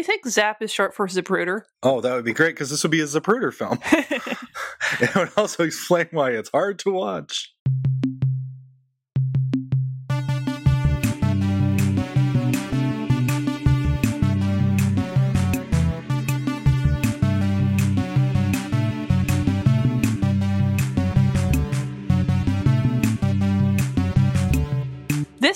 you think Zap is short for Zapruder? Oh, that would be great because this would be a Zapruder film. it would also explain why it's hard to watch.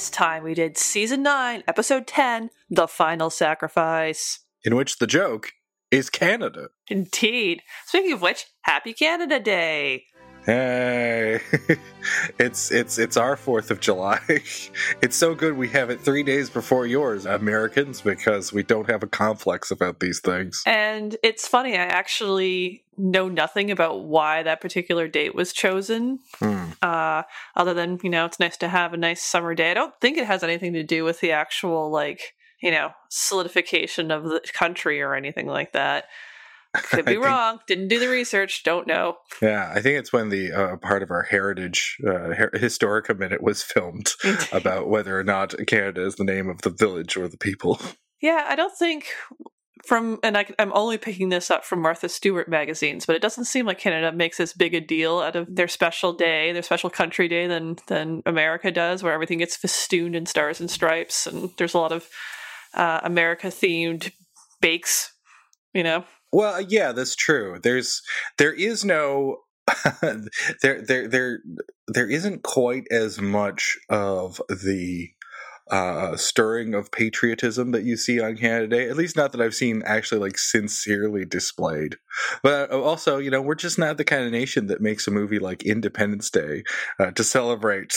This time we did season 9, episode 10, The Final Sacrifice. In which the joke is Canada. Indeed. Speaking of which, happy Canada Day. Hey, it's it's it's our Fourth of July. It's so good we have it three days before yours, Americans, because we don't have a complex about these things. And it's funny, I actually know nothing about why that particular date was chosen. Hmm. Uh, other than, you know, it's nice to have a nice summer day. I don't think it has anything to do with the actual, like, you know, solidification of the country or anything like that. Could be think- wrong. Didn't do the research. Don't know. Yeah, I think it's when the uh, part of our heritage uh, Her- historica minute was filmed about whether or not Canada is the name of the village or the people. Yeah, I don't think from, and I, I'm only picking this up from Martha Stewart magazines, but it doesn't seem like Canada makes as big a deal out of their special day, their special country day, than than America does, where everything gets festooned in stars and stripes, and there's a lot of uh, America themed bakes. You know, Well, yeah, that's true. There's there is no there there there there isn't quite as much of the uh stirring of patriotism that you see on Canada Day. At least not that I've seen actually like sincerely displayed. But uh, also, you know, we're just not the kind of nation that makes a movie like Independence Day uh, to celebrate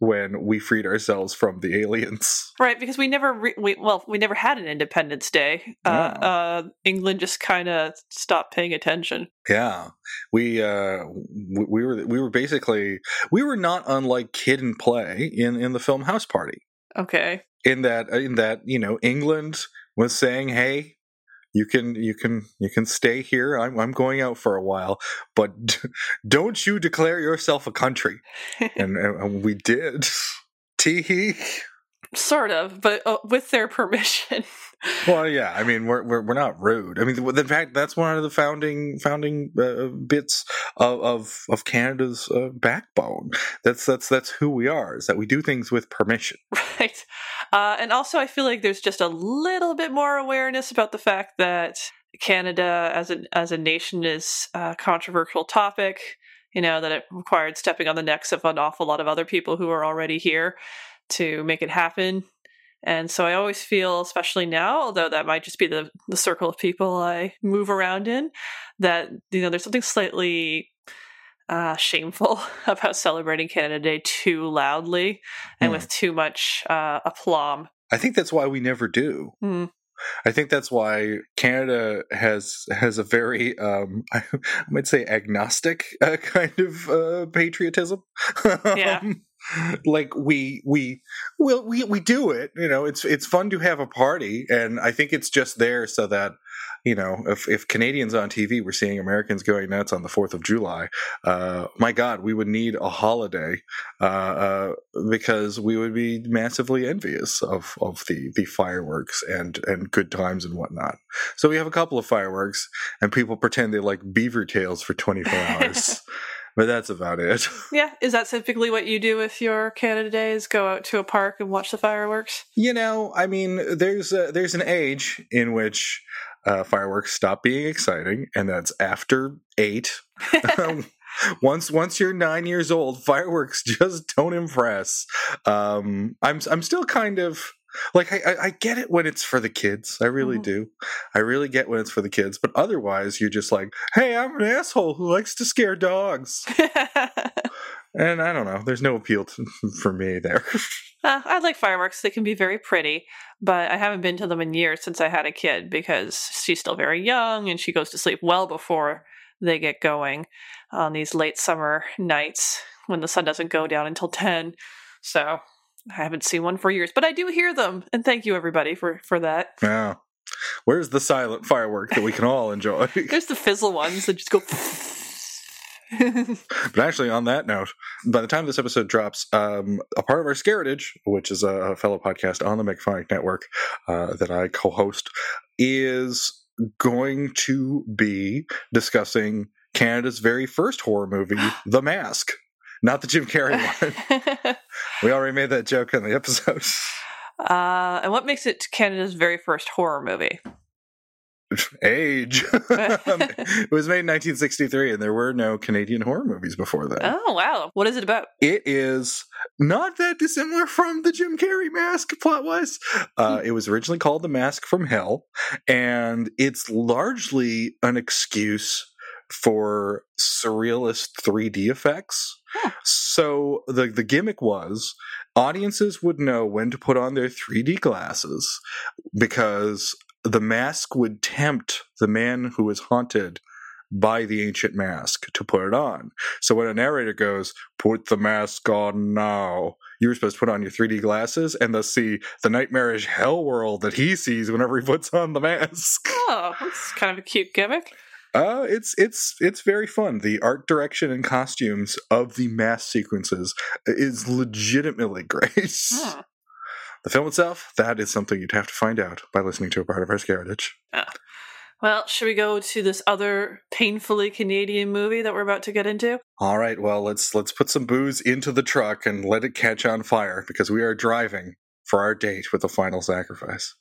when we freed ourselves from the aliens. right? Because we never, re- we, well, we never had an Independence Day. Uh, No. uh, England just kind of stopped paying attention. Yeah, we uh, we, we were we were basically we were not unlike Kid and Play in in the film House Party. Okay, In that in that you know England was saying, "Hey, you can you can you can stay here. I'm I'm going out for a while, but don't you declare yourself a country." and, and we did. Tee hee. sort of, but uh, with their permission. Well, yeah. I mean, we're we're we're not rude. I mean, in fact, that's one of the founding founding uh, bits of of, of Canada's uh, backbone. That's that's that's who we are. Is that we do things with permission. Right. Uh, and also, I feel like there's just a little bit more awareness about the fact that Canada as a, as a nation is a controversial topic, you know, that it required stepping on the necks of an awful lot of other people who are already here to make it happen. And so I always feel, especially now, although that might just be the, the circle of people I move around in, that, you know, there's something slightly uh, shameful about celebrating Canada Day too loudly and Hmm. with too much uh, aplomb. I think that's why we never do. Hmm. I think that's why Canada has has a very um, I might say agnostic uh, kind of uh, patriotism. Yeah. Um, like we we well we we do it. You know, it's it's fun to have a party, and I think it's just there so that you know if if Canadians on TV were seeing Americans going nuts on the Fourth of July, uh, my God, we would need a holiday uh, uh, because we would be massively envious of of the the fireworks and and good times and whatnot. So we have a couple of fireworks, and people pretend they like beaver tails for 24 hours. But that's about it. Yeah, is that typically what you do with your Canada Day? Is go out to a park and watch the fireworks? You know, I mean, there's a, there's an age in which uh, fireworks stop being exciting, and that's after eight. once once you're nine years old, fireworks just don't impress. Um, I'm I'm still kind of like I, I- get it when it's for the kids. I really Mhm. do. I really get when it's for the kids. But otherwise, you're just like, hey, I'm an asshole who likes to scare dogs, and I don't know. There's no appeal to, for me there. Uh, I like fireworks. They can be very pretty, but I haven't been to them in years since I had a kid because she's still very young and she goes to sleep well before they get going on these late summer nights when the sun doesn't go down until 10. So I haven't seen one for years, but I do hear them. And thank you, everybody, for, for that. Yeah. Where's the silent firework that we can all enjoy? There's the fizzle ones that just go. but actually, on that note, by the time this episode drops, um, a part of our Scaritage, which is a fellow podcast on the Megaphonic Network uh, that I co-host, is going to be discussing Canada's very first horror movie, The Mask. Not the Jim Carrey one. we already made that joke in the episode. Uh, and what makes it Canada's very first horror movie? Age. it was made in 1963, and there were no Canadian horror movies before that. Oh, wow. What is it about? It is not that dissimilar from the Jim Carrey mask plot wise. Uh, it was originally called The Mask from Hell, and it's largely an excuse for surrealist 3D effects. Huh. So the the gimmick was audiences would know when to put on their 3D glasses because the mask would tempt the man who is haunted by the ancient mask to put it on. So when a narrator goes, "Put the mask on now," you were supposed to put on your 3D glasses and thus see the nightmarish hell world that he sees whenever he puts on the mask. Oh, that's kind of a cute gimmick. Uh, it's it's it's very fun. The art direction and costumes of the mass sequences is legitimately great. The film itself, that is something you'd have to find out by listening to a part of our Scaritage. Ah. Well, should we go to this other painfully Canadian movie that we're about to get into? All right, well let's let's put some booze into the truck and let it catch on fire because we are driving for our date with the final sacrifice.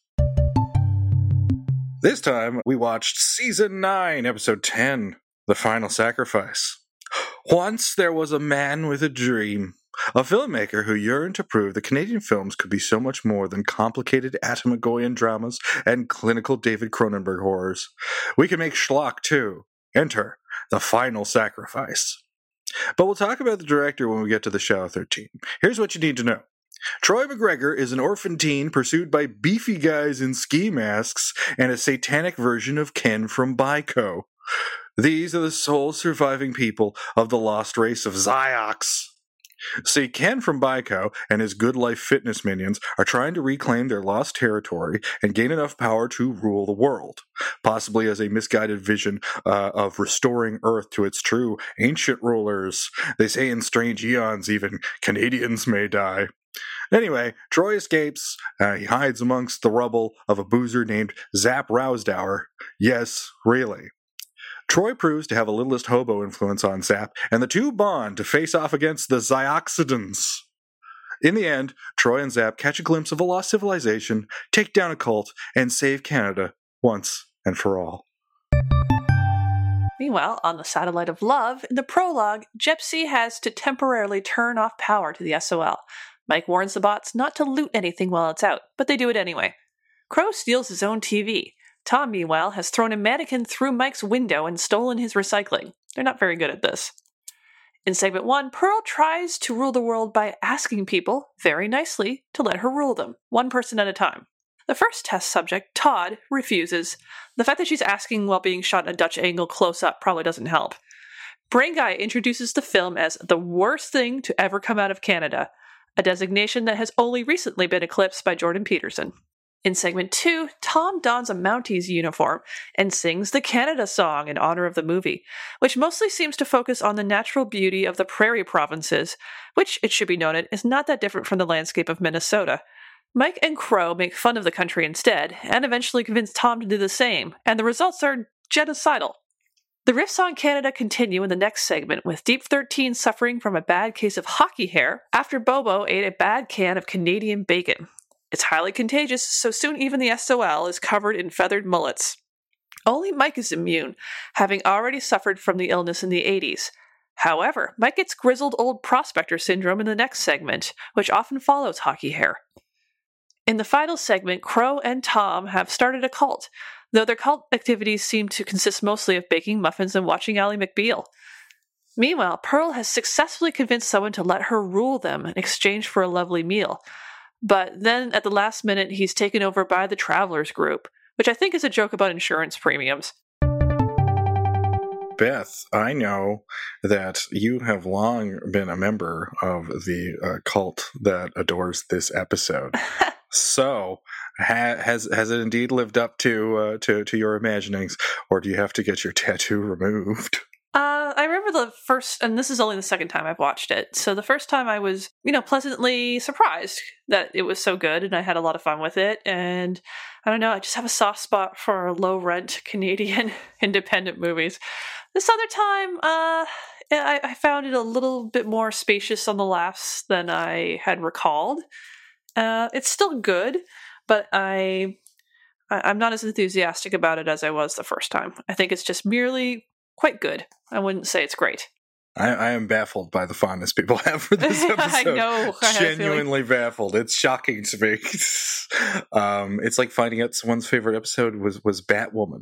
This time we watched season 9, episode 10, The Final Sacrifice. Once there was a man with a dream, a filmmaker who yearned to prove that Canadian films could be so much more than complicated Atom Egoyan dramas and clinical David Cronenberg horrors. We can make schlock too. Enter The Final Sacrifice. But we'll talk about the director when we get to the Shadow 13. Here's what you need to know. Troy McGregor is an orphan teen pursued by beefy guys in ski masks and a satanic version of Ken from Byko. These are the sole surviving people of the lost race of Ziox. See, Ken from Byko and his good life fitness minions are trying to reclaim their lost territory and gain enough power to rule the world, possibly as a misguided vision uh, of restoring Earth to its true ancient rulers. They say in strange eons, even Canadians may die. Anyway, Troy escapes. Uh, he hides amongst the rubble of a boozer named Zap Rowsdower. Yes, really. Troy proves to have a littlest hobo influence on Zap, and the two bond to face off against the Zioxidans. In the end, Troy and Zap catch a glimpse of a lost civilization, take down a cult, and save Canada once and for all. Meanwhile, on the Satellite of Love, in the prologue, Gypsy has to temporarily turn off power to the SOL. Mike warns the bots not to loot anything while it's out, but they do it anyway. Crow steals his own TV. Tom, meanwhile, has thrown a mannequin through Mike's window and stolen his recycling. They're not very good at this. In segment one, Pearl tries to rule the world by asking people, very nicely, to let her rule them, one person at a time. The first test subject, Todd, refuses. The fact that she's asking while being shot in a Dutch angle close up probably doesn't help. Brain Guy introduces the film as the worst thing to ever come out of Canada, a designation that has only recently been eclipsed by Jordan Peterson. In segment two, Tom dons a Mounties uniform and sings the Canada song in honor of the movie, which mostly seems to focus on the natural beauty of the prairie provinces, which, it should be noted, is not that different from the landscape of Minnesota. Mike and Crow make fun of the country instead, and eventually convince Tom to do the same, and the results are genocidal. The riffs on Canada continue in the next segment, with Deep 13 suffering from a bad case of hockey hair after Bobo ate a bad can of Canadian bacon. It's highly contagious, so soon even the SOL is covered in feathered mullets. Only Mike is immune, having already suffered from the illness in the 80s. However, Mike gets grizzled old prospector syndrome in the next segment, which often follows hockey hair. In the final segment, Crow and Tom have started a cult, though their cult activities seem to consist mostly of baking muffins and watching Ally McBeal. Meanwhile, Pearl has successfully convinced someone to let her rule them in exchange for a lovely meal. But then at the last minute, he's taken over by the Travelers Group, which I think is a joke about insurance premiums. Beth, I know that you have long been a member of the uh, cult that adores this episode. so, ha- has has it indeed lived up to uh, to to your imaginings, or do you have to get your tattoo removed? Uh, I remember the first, and this is only the second time I've watched it. So the first time I was, you know, pleasantly surprised that it was so good, and I had a lot of fun with it. And I don't know, I just have a soft spot for low rent Canadian independent movies. This other time, uh, I, I found it a little bit more spacious on the laughs than I had recalled. Uh, it's still good, but I I'm not as enthusiastic about it as I was the first time. I think it's just merely quite good. I wouldn't say it's great. I, I am baffled by the fondness people have for this episode. I know. I Genuinely baffled. It's shocking to me. um, it's like finding out someone's favorite episode was was Batwoman,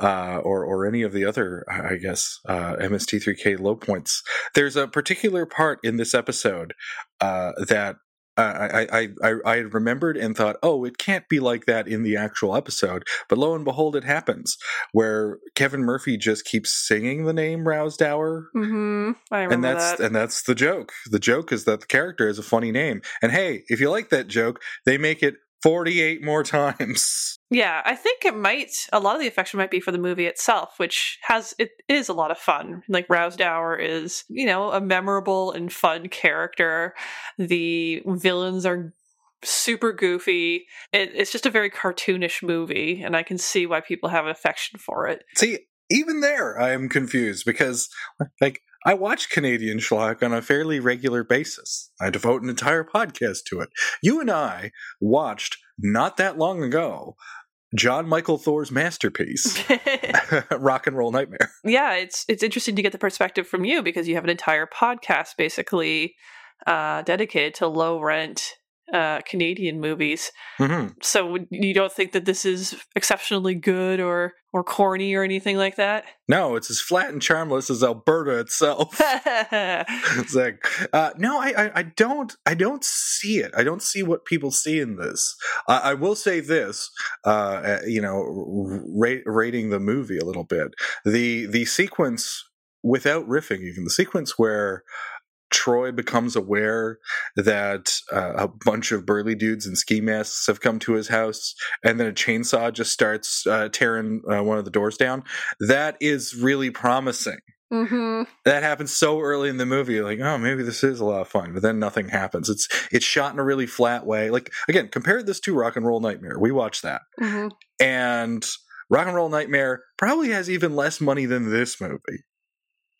uh, or or any of the other, I guess, uh, MST3K low points. There's a particular part in this episode uh, that I, I, I, I remembered and thought, oh, it can't be like that in the actual episode. But lo and behold, it happens where Kevin Murphy just keeps singing the name Rowsdower. Mm-hmm. I remember and that's that. and that's the joke. The joke is that the character has a funny name. And hey, if you like that joke, they make it 48 more times. Yeah, I think it might. A lot of the affection might be for the movie itself, which has it is a lot of fun. Like Rowsdower is, you know, a memorable and fun character. The villains are super goofy. It, it's just a very cartoonish movie, and I can see why people have affection for it. See, even there, I am confused because, like, I watch Canadian schlock on a fairly regular basis. I devote an entire podcast to it. You and I watched not that long ago Jon Mikl Thor's masterpiece, Rock and Roll Nightmare. Yeah, it's it's interesting to get the perspective from you because you have an entire podcast basically uh, dedicated to low rent uh, Canadian movies. Mm-hmm. So you don't think that this is exceptionally good or or corny or anything like that? No, it's as flat and charmless as Alberta itself. it's like, uh, no, I, I, I, don't, I don't see it. I don't see what people see in this. Uh, I will say this, uh, you know, rate, rating the movie a little bit. The the sequence without riffing, even the sequence where Troy becomes aware that uh, a bunch of burly dudes in ski masks have come to his house, and then a chainsaw just starts uh, tearing uh, one of the doors down. That is really promising. Mm-hmm. That happens so early in the movie, like, oh, maybe this is a lot of fun, but then nothing happens. It's it's shot in a really flat way. Like again, compare this to Rock and Roll Nightmare. We watched that, mm-hmm. and Rock and Roll Nightmare probably has even less money than this movie.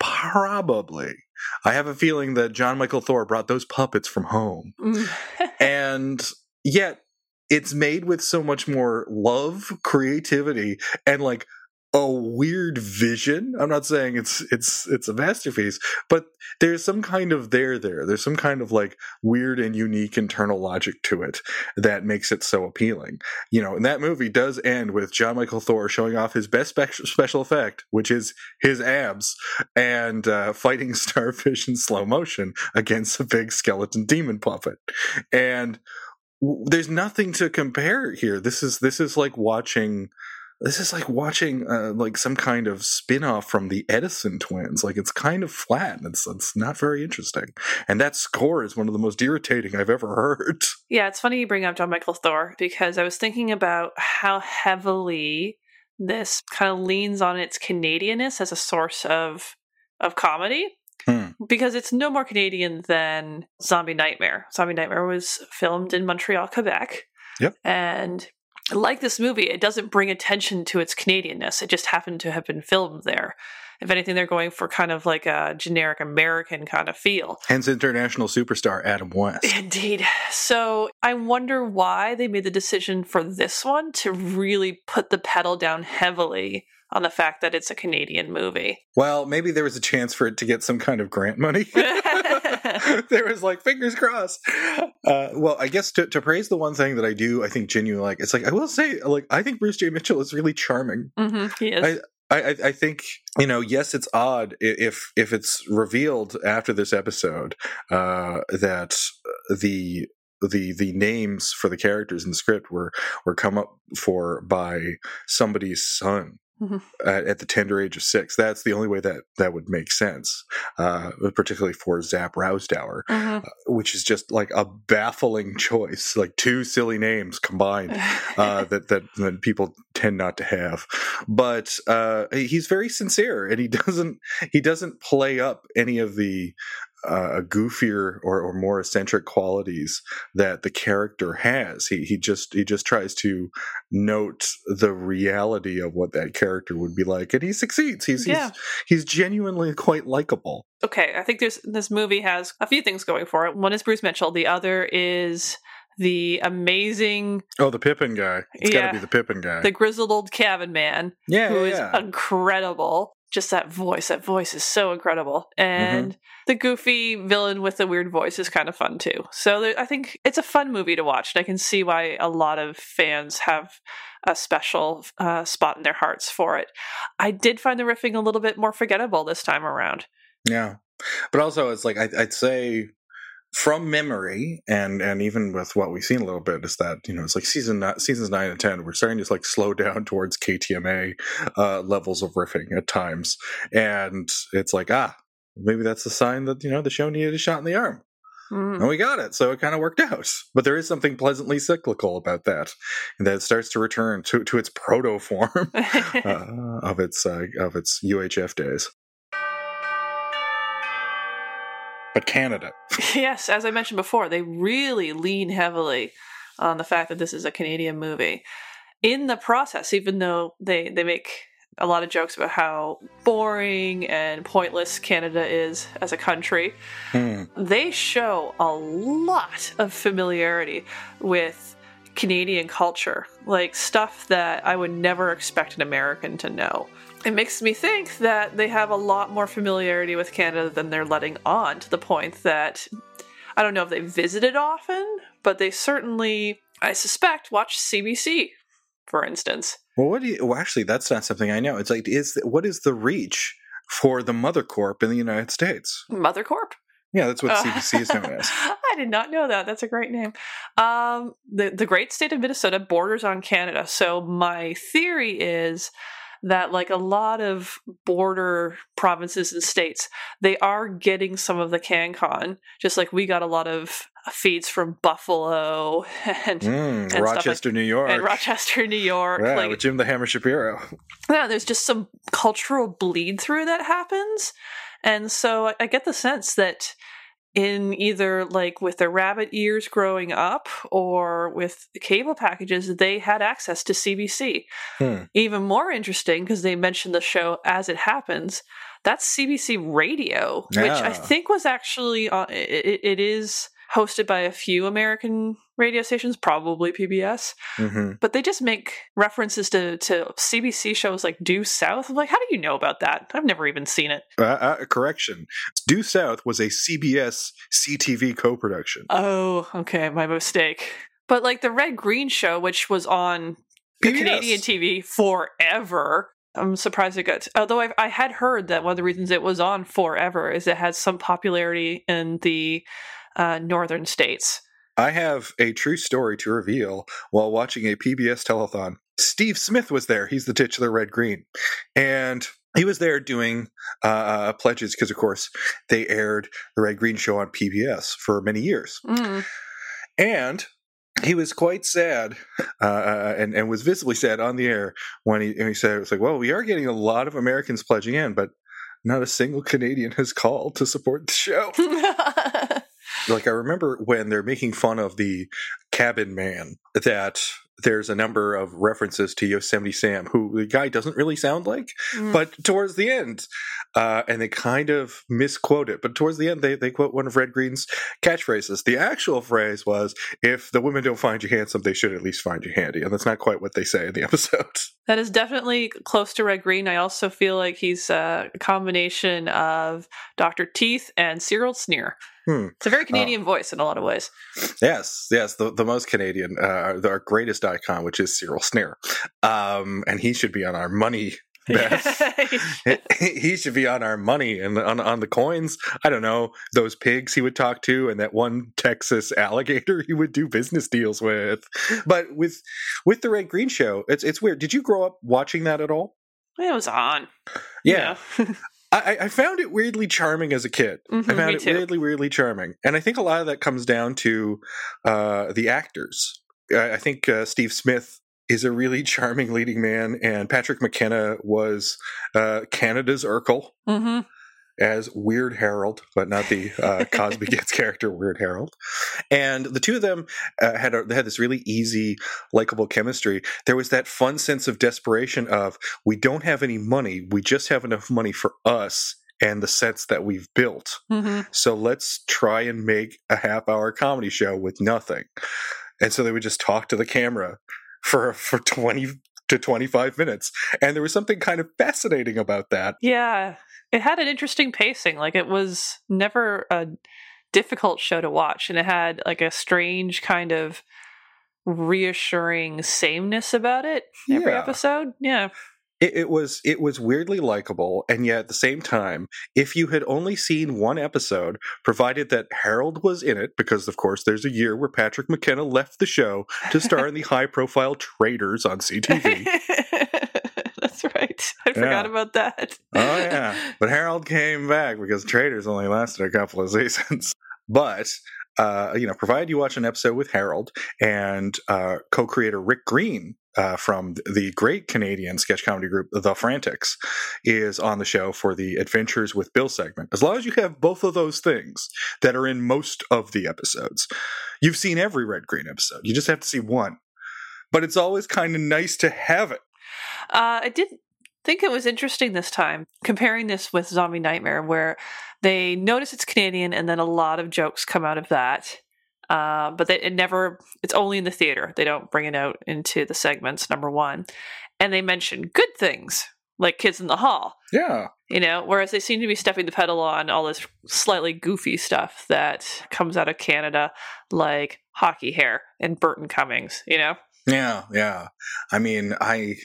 Probably. I have a feeling that Jon Mikl Thor brought those puppets from home. Mm. and yet it's made with so much more love, creativity, and like a weird vision. I'm not saying it's it's it's a masterpiece, but there's some kind of there there. There's some kind of like weird and unique internal logic to it that makes it so appealing. You know, and that movie does end with Jon Mikl Thor showing off his best spe- special effect, which is his abs, and uh, fighting starfish in slow motion against a big skeleton demon puppet, and there's nothing to compare here. This is this is like watching this is like watching uh, like some kind of spin-off from the edison twins like it's kind of flat and it's, it's not very interesting and that score is one of the most irritating i've ever heard yeah it's funny you bring up jon mikl thor because i was thinking about how heavily this kind of leans on its canadianness as a source of of comedy Hmm. because it's no more Canadian than Zombie Nightmare. Zombie Nightmare was filmed in Montreal, Quebec. Yep. And like this movie, it doesn't bring attention to its Canadianness. It just happened to have been filmed there. If anything, they're going for kind of like a generic American kind of feel. Hence, international superstar Adam West. Indeed. So I wonder why they made the decision for this one to really put the pedal down heavily on the fact that it's a Canadian movie. Well, maybe there was a chance for it to get some kind of grant money. there was like fingers crossed. Uh, well, I guess to, to praise the one thing that I do, I think genuinely like it's like I will say, like I think Bruce J Mitchell is really charming. Mm-hmm, he is. I, I, I think you know. Yes, it's odd if if it's revealed after this episode uh, that the the the names for the characters in the script were were come up for by somebody's son Mhm. at, at the tender age of six. That's the only way that that would make sense, uh, particularly for Zap Rowsdower, Mhm. which is just like a baffling choice, like two silly names combined uh, that, that that people tend not to have. But uh, he's very sincere, and he doesn't he doesn't play up any of the uh, goofier or, or more eccentric qualities that the character has. He he just he just tries to note the reality of what that character would be like, and he succeeds. He's Yeah. he's, he's genuinely quite likable. okay, I think there's this movie has a few things going for it. One is Bruce Mitchell. The other is the amazing, Oh, the Pippin guy. It's got Yeah. to be the Pippin guy. the grizzled old cabin man, yeah, who yeah, is yeah. incredible. Just that voice. That voice is so incredible. And Mm-hmm. the goofy villain with the weird voice is kind of fun too. So there, I think it's a fun movie to watch. And I can see why a lot of fans have a special uh, spot in their hearts for it. I did find the riffing a little bit more forgettable this time around. Yeah, but also it's like I, I'd say from memory, and and even with what we've seen a little bit is that you know it's like season seasons nine and ten we're starting to like slow down towards KTMA uh, levels of riffing at times, and it's like ah maybe that's a sign that you know the show needed a shot in the arm. Mm. And we got it, so it kind of worked out. But there is something pleasantly cyclical about that, and that it starts to return to, to its proto form uh, of its uh, of its UHF days. But Canada, yes, as I mentioned before, they really lean heavily on the fact that this is a Canadian movie. In the process, even though they, they make a lot of jokes about how boring and pointless Canada is as a country, Hmm. they show a lot of familiarity with Canadian culture, like stuff that I would never expect an American to know. It makes me think that they have a lot more familiarity with Canada than they're letting on, to the point that I don't know if they visited often, but they certainly, I suspect, watch CBC, for instance. well, what do you? Well, actually, that's not something I know. It's like, is what is the reach for the Mother Corp in the United States? Mother Corp? Yeah, that's what Uh, CBC is known as. I did not know that. That's a great name. Um, the the great state of Minnesota borders on Canada, so my theory is that like a lot of border provinces and states, they are getting some of the CanCon, just like we got a lot of feeds from Buffalo and. Mm, like- Rochester, New York. And Rochester, New York. yeah, like, with Jim the Hammer Shapiro. yeah, there's just some cultural bleed through that happens. And so I, I get the sense that in either like with their rabbit ears growing up or with cable packages, they had access to CBC. Hmm. Even more interesting because they mentioned the show as it happens. That's CBC Radio, which I think was actually uh, it, it is hosted by a few American radio stations, probably PBS hmm but they just make references to, to CBC shows like Due South. I'm like, how do you know about that? I've never even seen it. Uh, uh, correction. Due South was a CBS CTV co-production. Oh, okay, my mistake. But like the Red Green show, which was on PBS. Canadian TV forever. I'm surprised it got. Although I've, I had heard that one of the reasons it was on forever is it had some popularity in the uh, northern states. I have a true story to reveal while watching a PBS telethon. Steve Smith was there. He's the titular Red Green. And he was there doing uh, uh, pledges because, of course, they aired the Red Green show on PBS for many years. Mm. And he was quite sad uh, and, and was visibly sad on the air when he, and he said, it was like, well, we are getting a lot of Americans pledging in, but not a single Canadian has called to support the show. like I remember when they're making fun of the cabin man that there's a number of references to Yosemite Sam, who the guy doesn't really sound like, Mm. but towards the end, uh, and they kind of misquote it, but towards the end they, they quote one of Red Green's catchphrases. The actual phrase was, if the women don't find you handsome, they should at least find you handy. And that's not quite what they say in the episode. That is definitely close to Red Green. I also feel like he's uh, a combination of Dr. Teeth and Cyril Sneer. Hmm. It's a very Canadian voice in a lot of ways. Yes, yes, the, the most Canadian, uh, our greatest icon, which is Cyril Sneer. Um, and he should be on our money. He should be on our money and on, on the coins. I don't know, those pigs he would talk to and that one Texas alligator he would do business deals with. But with with the Red Green show, it's it's weird. Did you grow up watching that at all? It was on. Yeah, you know? I, I found it weirdly charming as a kid. Mhm, I found it too. weirdly, weirdly charming, and I think a lot of that comes down to uh, the actors. I, I think uh, Steve Smith is a really charming leading man, and Patrick McKenna was uh, Canada's Urkel hmm as Weird Harold, but not the uh, Cosby Kids character Weird Harold. And the two of them uh, had a, they had this really easy, likable chemistry. There was that fun sense of desperation of we don't have any money, we just have enough money for us and the sets that we've built. hmm So let's try and make a half hour comedy show with nothing. And so they would just talk to the camera for for 20 to 25 minutes. And there was something kind of fascinating about that. Yeah, it had an interesting pacing. Like it was never a difficult show to watch, and it had like a strange kind of reassuring sameness about it every Yeah. episode. Yeah. It, it was it was weirdly likable, and yet at the same time, if you had only seen one episode, provided that Harold was in it, because of course there's a year where Patrick McKenna left the show to star in the high-profile Traders on CTV. That's right. I forgot about that. oh yeah, but Harold came back because Traders only lasted a couple of seasons. But uh, you know, provided you watch an episode with Harold and uh, co-creator Rick Green uh, from the great Canadian sketch comedy group The Frantics is on the show for the Adventures with Bill segment. As long as you have both of those things that are in most of the episodes, you've seen every Red Green episode. You just have to see one. But it's always kind of nice to have it. Uh, I did think it was interesting this time, comparing this with Zombie Nightmare, where they notice it's Canadian and then a lot of jokes come out of that. Uh, but they, it never, it's only in the theater. They don't bring it out into the segments, number one. And they mention good things, like Kids in the Hall, Yeah. you know, whereas they seem to be stepping the pedal on all this slightly goofy stuff that comes out of Canada, like hockey hair and Burton Cummings, you know? Yeah, yeah. I mean, I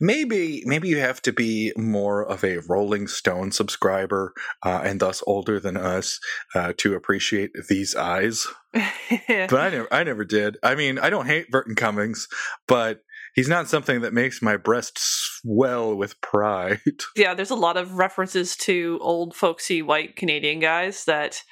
maybe maybe you have to be more of a Rolling Stone subscriber uh, and thus older than us uh, to appreciate these eyes. But I never, I never did. I mean, I don't hate Burton Cummings, but he's not something that makes my breast swell with pride. yeah, there's a lot of references to old folksy white Canadian guys that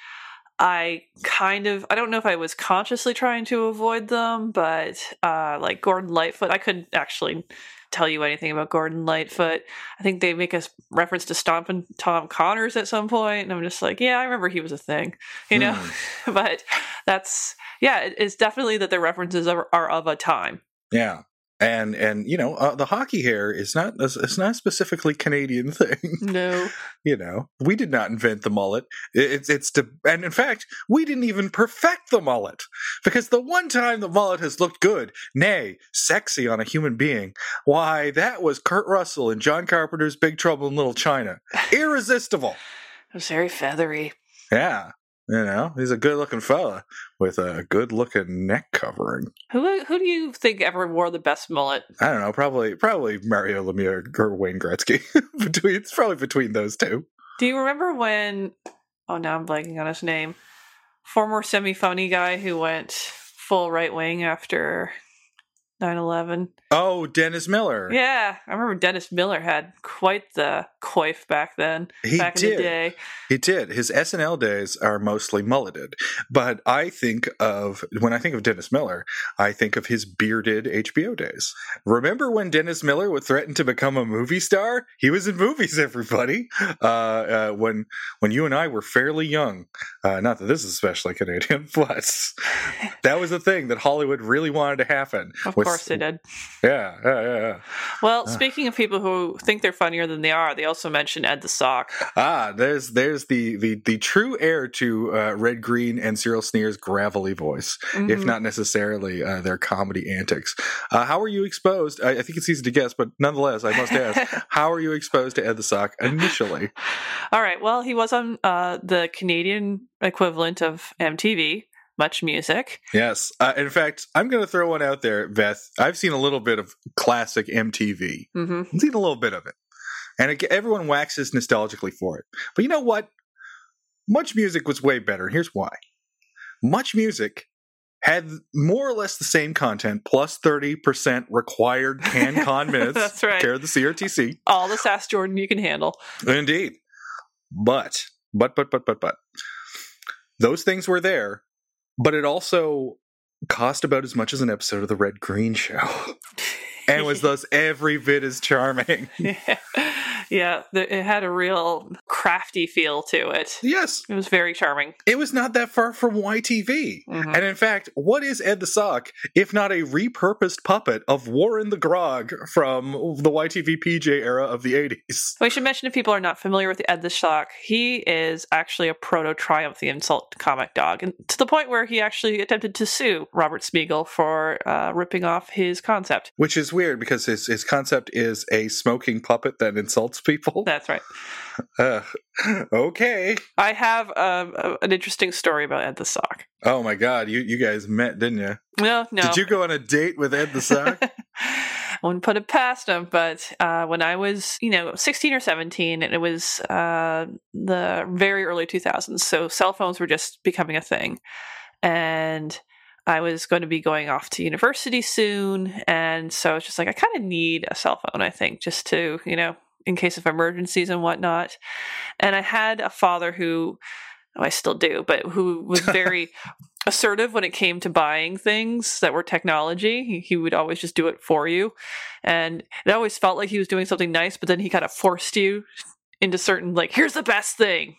I kind of I don't know if I was consciously trying to avoid them, but uh like Gordon Lightfoot, I couldn't actually tell you anything about Gordon Lightfoot. I think they make a reference to Stompin' Tom Connors at some point, and I'm just like, yeah, I remember he was a thing, you know. Hmm. but that's yeah, it's definitely that the references are, are of a time. Yeah. And and you know uh, the hockey hair is not it's not a specifically Canadian thing. No, you know we did not invent the mullet. It's it's to, and in fact we didn't even perfect the mullet. Because the one time the mullet has looked good nay sexy on a human being why that was kurt russell in john carpenter's big trouble in little china. Irresistible. It was very feathery. yeah you know he's a good looking fella with a good looking neck covering Who who do you think ever wore the best mullet? i don't know probably probably mario lemieux or wayne gretzky between it's probably between those two Do you remember when? Oh, now I'm blanking on his name. Former semi-phony guy who went full right wing after 9/11. oh dennis miller Yeah, I remember Dennis Miller had quite the coif back then. he back did in the day. He did. His SNL days are mostly mulleted. But I think of, when I think of Dennis Miller, I think of his bearded HBO days. Remember when Dennis Miller would threaten to become a movie star? He was in movies, everybody. Uh, uh, when, when you and I were fairly young, uh, not that this is especially Canadian, but that was the thing that Hollywood really wanted to happen. Of with- course they did. Yeah, yeah, yeah, yeah. Well, Ah. speaking of people who think they're funnier than they are, they also mentioned Ed the Sock. Ah, there's there's the the the true heir to uh, Red Green and Cyril Sneer's gravelly voice, if Mhm. not necessarily uh, their comedy antics. Uh, how were you exposed? I, I think it's easy to guess, but nonetheless, I must ask: How are you exposed to Ed the Sock initially? All right. Well, he was on uh, the Canadian equivalent of MTV, Much Music. Yes, uh, in fact, I'm going to throw one out there, Beth. I've seen a little bit of classic MTV. hmm I've seen a little bit of it, and it, everyone waxes nostalgically for it. But you know what? Much Music was way better. and Here's why. Much Music had more or less the same content plus 30% required CanCon minutes. That's right. Care of the CRTC. All the Sass Jordan you can handle. Indeed. But, but, but, but, but, but, those things were there, but it also cost about as much as an episode of The Red Green Show. and was thus every bit as charming. yeah, yeah the, it had a real crafty feel to it. Yes. It was very charming. It was not that far from YTV. Mhm. And in fact, what is Ed the Sock if not a repurposed puppet of Warren the Grog from the YTV PJ era of the 80s? We should mention if people are not familiar with Ed the Sock, he is actually a proto Triumph the Insult comic dog, and to the point where he actually attempted to sue Robert Smigel for uh, ripping off his concept. Which is weird because his, his concept is a smoking puppet that insults people. That's right. Uh, okay. I have um, a, an interesting story about Ed the Sock. Oh my god, you, you guys met, didn't you? No, no. Did you go on a date with Ed the Sock? I wouldn't put it past him, but uh, when I was, you know, 16 or 17, and it was uh, the very early 2000s, so cell phones were just becoming a thing. And I was going to be going off to university soon. And so it's just like, I kind of need a cell phone, I think, just to, you know, in case of emergencies and whatnot. And I had a father who, oh, I still do, but who was very assertive when it came to buying things that were technology. He, he would always just do it for you. And it always felt like he was doing something nice, but then he kind of forced you into certain, like, here's the best thing.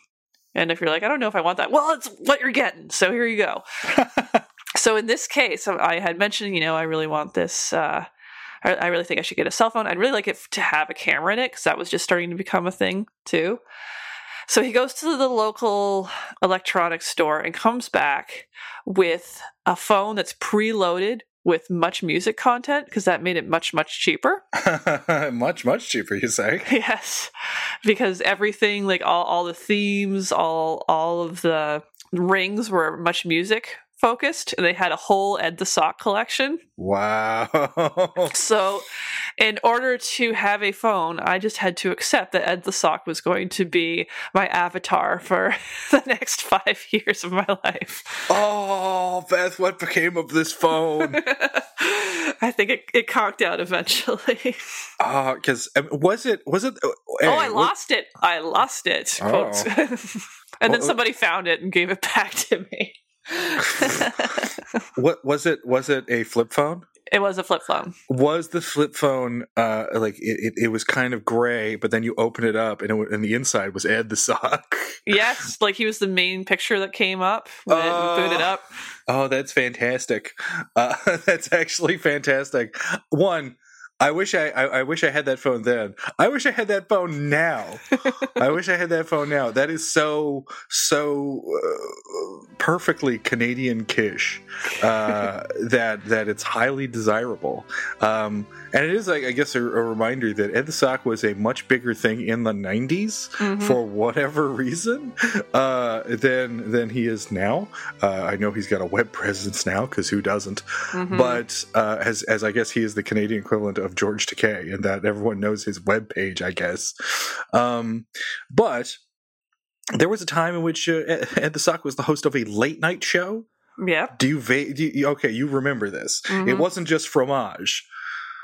And if you're like, I don't know if I want that, well, it's what you're getting. So here you go. so in this case, I had mentioned, you know, I really want this. Uh, I, I really think I should get a cell phone. I'd really like it to have a camera in it because that was just starting to become a thing too. So he goes to the local electronics store and comes back with a phone that's preloaded with much music content because that made it much much cheaper. much, much cheaper, you say? yes, because everything like all all the themes, all all of the rings were much music focused. They had a whole Ed the Sock collection. Wow. So, in order to have a phone, I just had to accept that Ed the Sock was going to be my avatar for the next five years of my life. oh, Beth, what became of this phone? I think it, it conked out eventually. Uh, oh, because um, was it was it? Uh, oh, I lost it. I lost it. Oh. And then uh, somebody found it and gave it back to me. What was it? Was it a flip phone? it was a flip phone. Was the flip phone uh like it, it, it was kind of gray, but then you open it up and it, and the inside was Ed the sock. Yes, like he was the main picture that came up when Oh. it booted up. Oh, that's fantastic. Uh, that's actually fantastic. One, I wish I, I I wish I had that phone then. I wish I had that phone now. I wish I had that phone now. That is so so uh, perfectly Canadian kish uh, that that it's highly desirable. Um, and it is, like, I guess, a, a reminder that Ed the Sock was a much bigger thing in the '90s Mhm. for whatever reason uh, than than he is now. Uh, I know he's got a web presence now because who doesn't? Mhm. But uh, as as I guess he is the Canadian equivalent of George Takei, and that everyone knows his web page, I guess. Um, but there was a time in which uh, Ed the Sock was the host of a late night show. yeah. Do you, va- do you okay? You remember this? It Mhm. wasn't just fromage.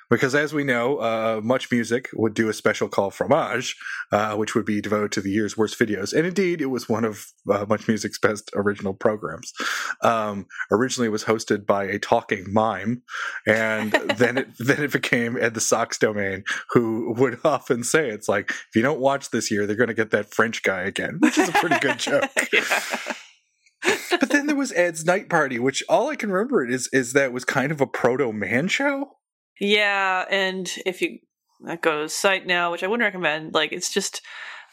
Because as we know, uh, Much Music would do a special call Fromage, uh, which would be devoted to the year's worst videos. And indeed, it was one of uh, Much Music's best original programs. Um, originally, it was hosted by a talking mime, and then it then it became Ed the Sock's domain, who would often say, "It's like if you don't watch this year, they're going to get that French guy again," which is a pretty good joke yeah. but then there was Ed's night party, which all I can remember it is is that it was kind of a proto man show. Yeah, and if you go to the site now, which I wouldn't recommend, like it's just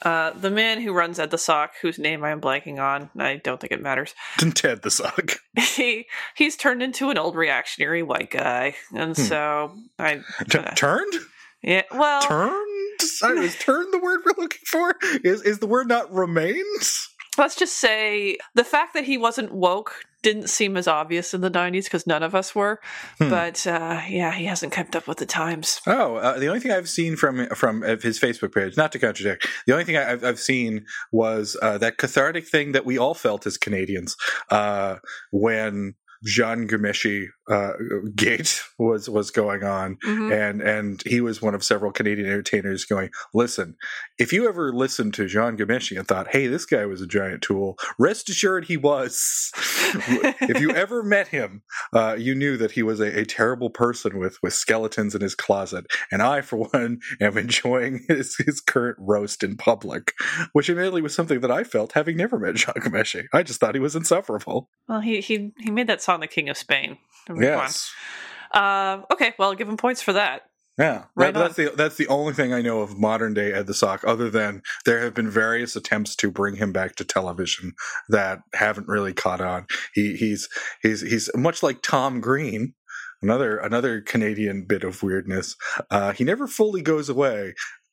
uh, the man who runs Ed the Sock, whose name I am blanking on. I don't think it matters. Ted the Sock. He he's turned into an old reactionary white guy, and Hmm. so I T- uh, turned? yeah well Turned? Sorry, is turned the word we're looking for? Is is the word not remains? let's just say the fact that he wasn't woke didn't seem as obvious in the 90s because none of us were Hmm. but uh, yeah he hasn't kept up with the times Oh, uh, the only thing I've seen from from his Facebook page, not to contradict, the only thing I've, I've seen was uh, that cathartic thing that we all felt as Canadians uh, when Jean Ghomeshi uh, gate was was going on, Mhm. and and he was one of several Canadian entertainers going. Listen, if you ever listened to Jean Ghomeshi and thought, "Hey, this guy was a giant tool," rest assured he was. if you ever met him, uh, you knew that he was a, a terrible person with with skeletons in his closet. And I, for one, am enjoying his, his current roast in public, which admittedly was something that I felt having never met Jean Ghomeshi. I just thought he was insufferable. Well, he he he made that song, "The King of Spain." Yes. Uh, okay. Well, I'll give him points for that. Yeah, Right that, that's the that's the only thing I know of modern day Ed the Sock. Other than there have been various attempts to bring him back to television that haven't really caught on. He he's he's he's much like Tom Green, another another Canadian bit of weirdness. Uh, he never fully goes away,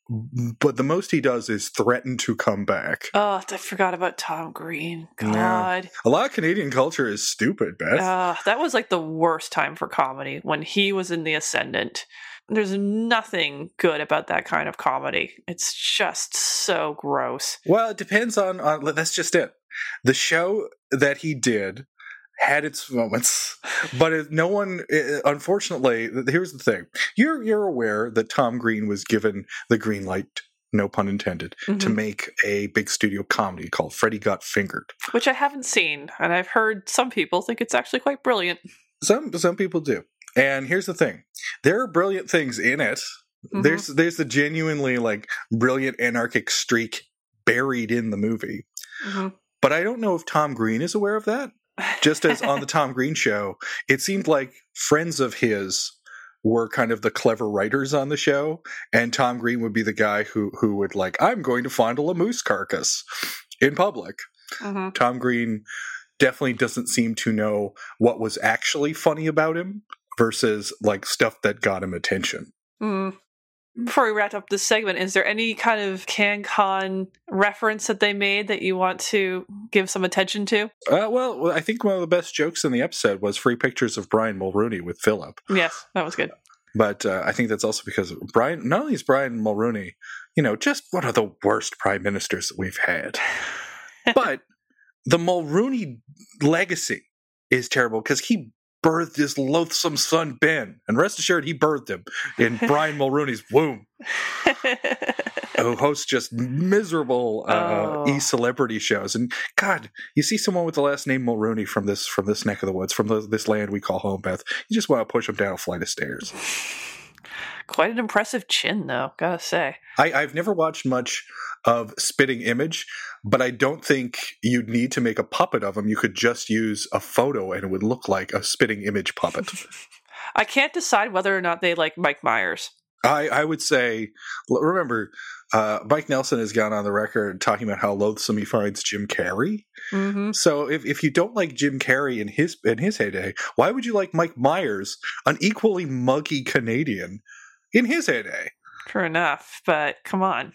but the most he does is threaten to come back. Oh, I forgot about Tom Green. Yeah. God, A lot of Canadian culture is stupid, Beth. uh, that was like the worst time for comedy when he was in the ascendant. There's nothing good about that kind of comedy. It's just so gross. Well, it depends on, on. That's just it. The show that he did had its moments, but it, no one. eh, Unfortunately, here's the thing: you're you're aware that Tom Green was given the green light, no pun intended, to Mhm. make a big studio comedy called Freddy Got Fingered. Which I haven't seen, and I've heard some people think it's actually quite brilliant. Some some people do. And here's the thing: there are brilliant things in it. Mhm. There's there's a genuinely like brilliant anarchic streak buried in the movie. Mhm. But I don't know if Tom Green is aware of that. Just as on the Tom Green show, it seemed like friends of his were kind of the clever writers on the show, and Tom Green would be the guy who who would like, I'm going to fondle a moose carcass in public. Mhm. Tom Green definitely doesn't seem to know what was actually funny about him versus like stuff that got him attention. Mm. Before we wrap up this segment, is there any kind of CanCon reference that they made that you want to give some attention to? Uh, well, I think one of the best jokes in the episode was free pictures of Brian Mulroney with Philip. Yes, that was good. But uh, I think that's also because Brian, not only is Brian Mulroney, you know, just one of the worst prime ministers that we've had, but the Mulroney legacy is terrible because he birthed his loathsome son Ben, and rest assured, he birthed him in Brian Mulroney's womb. Who hosts just miserable uh, Oh. e celebrity shows, and God, you see someone with the last name Mulroney from this from this neck of the woods, from the, this land we call home, Beth. You just want to push him down a flight of stairs. Quite an impressive chin, though, gotta say. I, I've never watched much of Spitting Image, but I don't think you'd need to make a puppet of him. You could just use a photo and it would look like a Spitting Image puppet. I can't decide whether or not they like Mike Myers. I, I would say, remember, uh, Mike Nelson has gone on the record talking about how loathsome he finds Jim Carrey. Mm-hmm. So if, if you don't like Jim Carrey in his in his heyday, why would you like Mike Myers, an equally muggy Canadian, in his heyday? True enough, but come on.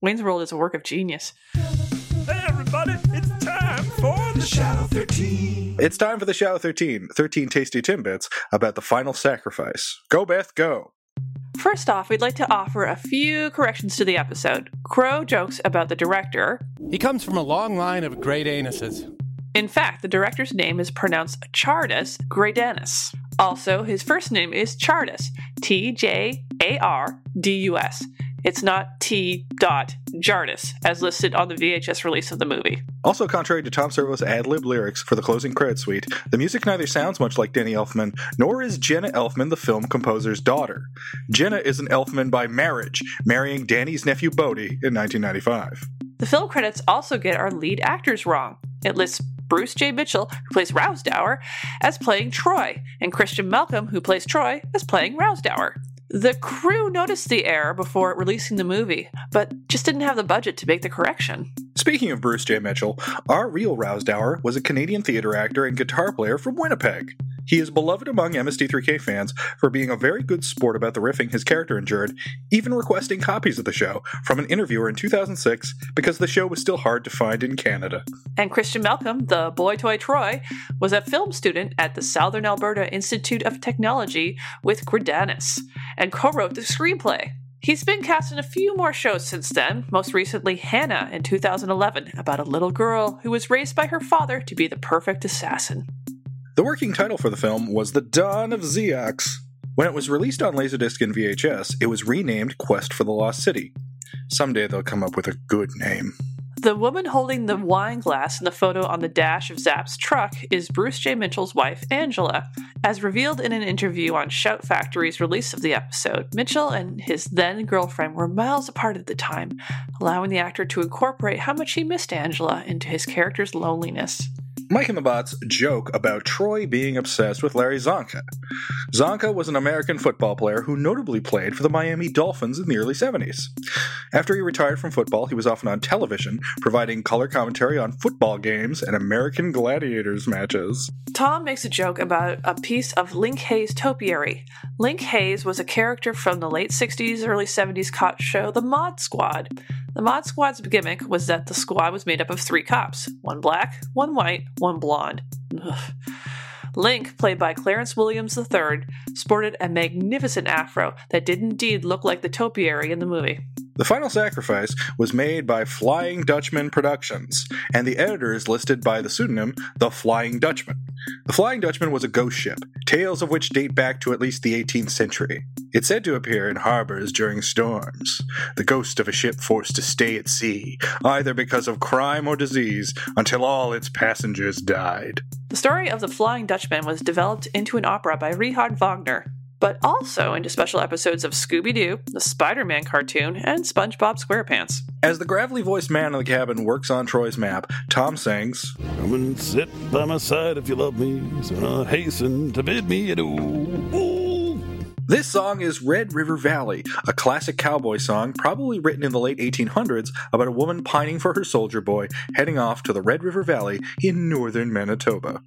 Wayne's World is a work of genius. Hey everybody, it's time for the Shadow 13. It's time for the Shadow 13, 13 tasty Timbits about the final sacrifice. Go, Beth, go. First off, we'd like to offer a few corrections to the episode. Crow jokes about the director. He comes from a long line of great anuses. In fact, the director's name is pronounced Chardus Gradanus. Also, his first name is Tjardus, T J A R D U S. It's not T. Dot Jardus, as listed on the VHS release of the movie. Also, contrary to Tom Servo's ad lib lyrics for the closing credit suite, the music neither sounds much like Danny Elfman, nor is Jenna Elfman the film composer's daughter. Jenna is an Elfman by marriage, marrying Danny's nephew Bodhi in 1995. The film credits also get our lead actors wrong. It lists Bruce J. Mitchell, who plays Rowsdower, as playing Troy, and Christian Malcolm, who plays Troy, as playing Rowsdower. The crew noticed the error before releasing the movie, but just didn't have the budget to make the correction. Speaking of Bruce J. Mitchell, our real Rowsdower was a Canadian theater actor and guitar player from Winnipeg. He is beloved among MST3K fans for being a very good sport about the riffing his character endured, even requesting copies of the show from an interviewer in 2006 because the show was still hard to find in Canada. And Christian Malcolm, the boy toy Troy, was a film student at the Southern Alberta Institute of Technology with Greidanus and co wrote the screenplay. He's been cast in a few more shows since then, most recently Hanna in 2011, about a little girl who was raised by her father to be the perfect assassin. The working title for the film was The Dawn of Ziox. When it was released on Laserdisc and VHS, it was renamed Quest for the Lost City. Someday they'll come up with a good name. The woman holding the wine glass in the photo on the dash of Zap's truck is Bruce J. Mitchell's wife, Angela. As revealed in an interview on Shout Factory's release of the episode, Mitchell and his then girlfriend were miles apart at the time, allowing the actor to incorporate how much he missed Angela into his character's loneliness. Mike and the Bots joke about Troy being obsessed with Larry Csonka. Csonka was an American football player who notably played for the Miami Dolphins in the early 70s. After he retired from football, he was often on television, providing color commentary on football games and American Gladiators matches. Tom makes a joke about a piece of Linc Hayes' topiary. Linc Hayes was a character from the late 60s, early 70s cop show The Mod Squad. The Mod Squad's gimmick was that the squad was made up of three cops one black, one white, one blonde. Ugh. Linc, played by Clarence Williams III, sported a magnificent afro that did indeed look like the topiary in the movie. The final sacrifice was made by Flying Dutchman Productions, and the editor is listed by the pseudonym The Flying Dutchman. The Flying Dutchman was a ghost ship, tales of which date back to at least the 18th century. It's said to appear in harbors during storms, the ghost of a ship forced to stay at sea, either because of crime or disease, until all its passengers died. The story of the Flying Dutchman was developed into an opera by Richard Wagner, but also into special episodes of Scooby Doo, the Spider Man cartoon, and SpongeBob SquarePants. As the gravelly voiced man in the cabin works on Troy's map, Tom sings, Come and sit by my side if you love me. So hasten to bid me adieu. This song is Red River Valley, a classic cowboy song probably written in the late 1800s about a woman pining for her soldier boy heading off to the Red River Valley in northern Manitoba.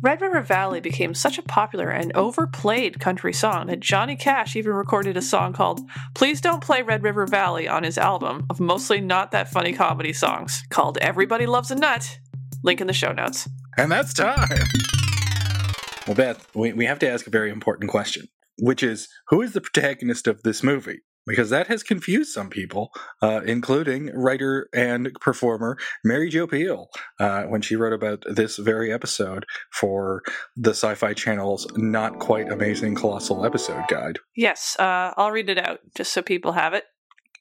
Red River Valley became such a popular and overplayed country song that Johnny Cash even recorded a song called Please Don't Play Red River Valley on his album of mostly not that funny comedy songs called Everybody Loves a Nut. Link in the show notes. And that's time. Well, Beth, we, we have to ask a very important question, which is who is the protagonist of this movie? Because that has confused some people, uh, including writer and performer Mary Jo Pehl, uh, when she wrote about this very episode for the Sci Fi Channel's Not Quite Amazing Colossal Episode Guide. Yes, uh, I'll read it out just so people have it.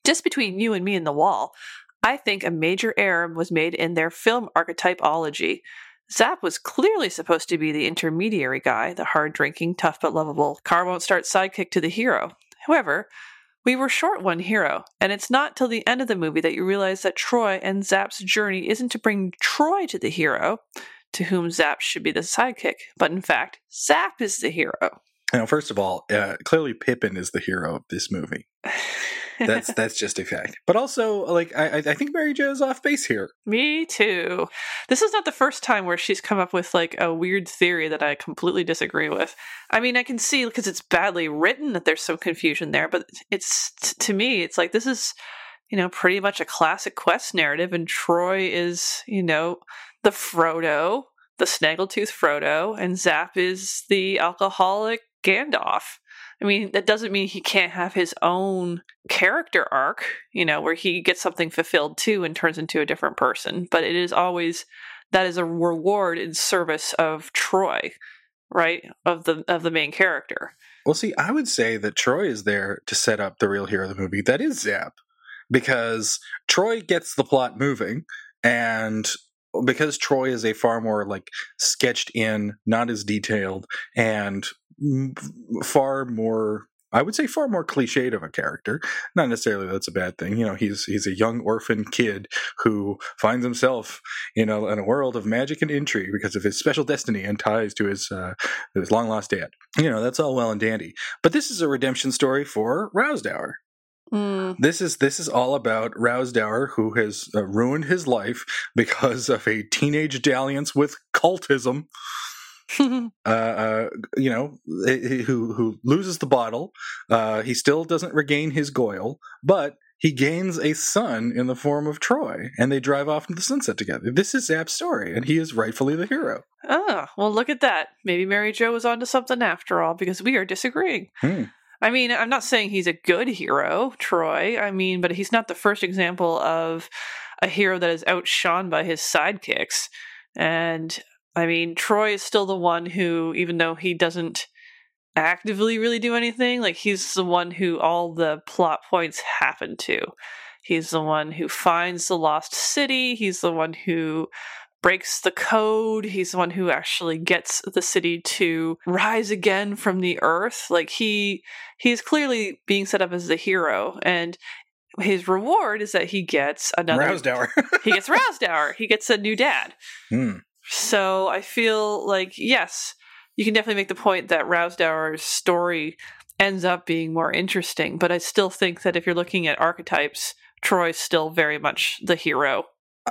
Just between you and me and the wall, I think a major error was made in their film archetypology. Zap was clearly supposed to be the intermediary guy, the hard drinking, tough but lovable, car won't start sidekick to the hero. However, we were short one hero, and it's not till the end of the movie that you realize that Troy and Zap's journey isn't to bring Troy to the hero, to whom Zap should be the sidekick, but in fact, Zap is the hero. Now, first of all, uh, clearly Pippin is the hero of this movie. That's that's just a fact. But also, like, I, I think Mary Jo is off base here. Me too. This is not the first time where she's come up with like a weird theory that I completely disagree with. I mean, I can see because it's badly written that there's some confusion there, but it's to me, it's like this is, you know, pretty much a classic quest narrative, and Troy is, you know, the Frodo, the Snaggletooth Frodo, and Zap is the alcoholic Gandalf. I mean, that doesn't mean he can't have his own character arc, you know, where he gets something fulfilled too and turns into a different person. But it is always that is a reward in service of Troy, right? Of the of the main character. Well, see, I would say that Troy is there to set up the real hero of the movie. That is Zap, because Troy gets the plot moving, and because Troy is a far more like sketched in, not as detailed, and far more. I would say far more cliched of a character. Not necessarily that's a bad thing. You know, he's he's a young orphan kid who finds himself in a, in a world of magic and intrigue because of his special destiny and ties to his uh, his long lost dad. You know, that's all well and dandy. But this is a redemption story for Rowsdower. Mm. This is this is all about Rowsdower, who has uh, ruined his life because of a teenage dalliance with cultism. Uh, uh, you know, who who loses the bottle. Uh, he still doesn't regain his Goyle, but he gains a son in the form of Troy, and they drive off into the sunset together. This is Zap's story, and he is rightfully the hero. oh, well, look at that. Maybe Mary Jo was onto something after all because we are disagreeing. Hmm. I mean, I'm not saying he's a good hero, Troy. I mean, but he's not the first example of a hero that is outshone by his sidekicks. And I mean, Troy is still the one who, even though he doesn't actively really do anything, like he's the one who all the plot points happen to. He's the one who finds the lost city. He's the one who breaks the code. He's the one who actually gets the city to rise again from the earth. Like he he's clearly being set up as the hero and his reward is that he gets another Rowsdower. he gets Rowsdower. He gets a new dad. Hmm. So I feel like yes, you can definitely make the point that Rowsdower's story ends up being more interesting, but I still think that if you're looking at archetypes, Troy's still very much the hero.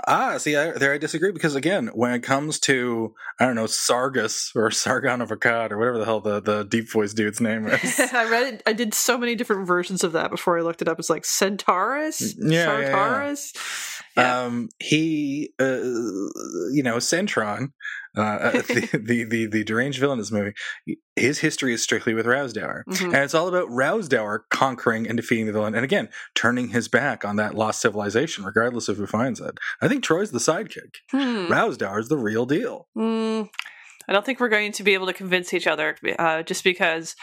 Ah, see, I, there I disagree because again, when it comes to I don't know Sargus or Sargon of Akkad or whatever the hell the, the deep voice dude's name is, I read it, I did so many different versions of that before I looked it up. It's like Centaurus, Yeah, yeah, yeah. Yeah. um, he, uh, you know, Centron, uh, the, the the the deranged villain in this movie, his history is strictly with Rowsdower, Mhm. and it's all about Rowsdower conquering and defeating the villain, and again turning his back on that lost civilization, regardless of who finds it. I think Troy's the sidekick. Hmm. Rowsdower's the real deal. Mm, I don't think we're going to be able to convince each other uh, just because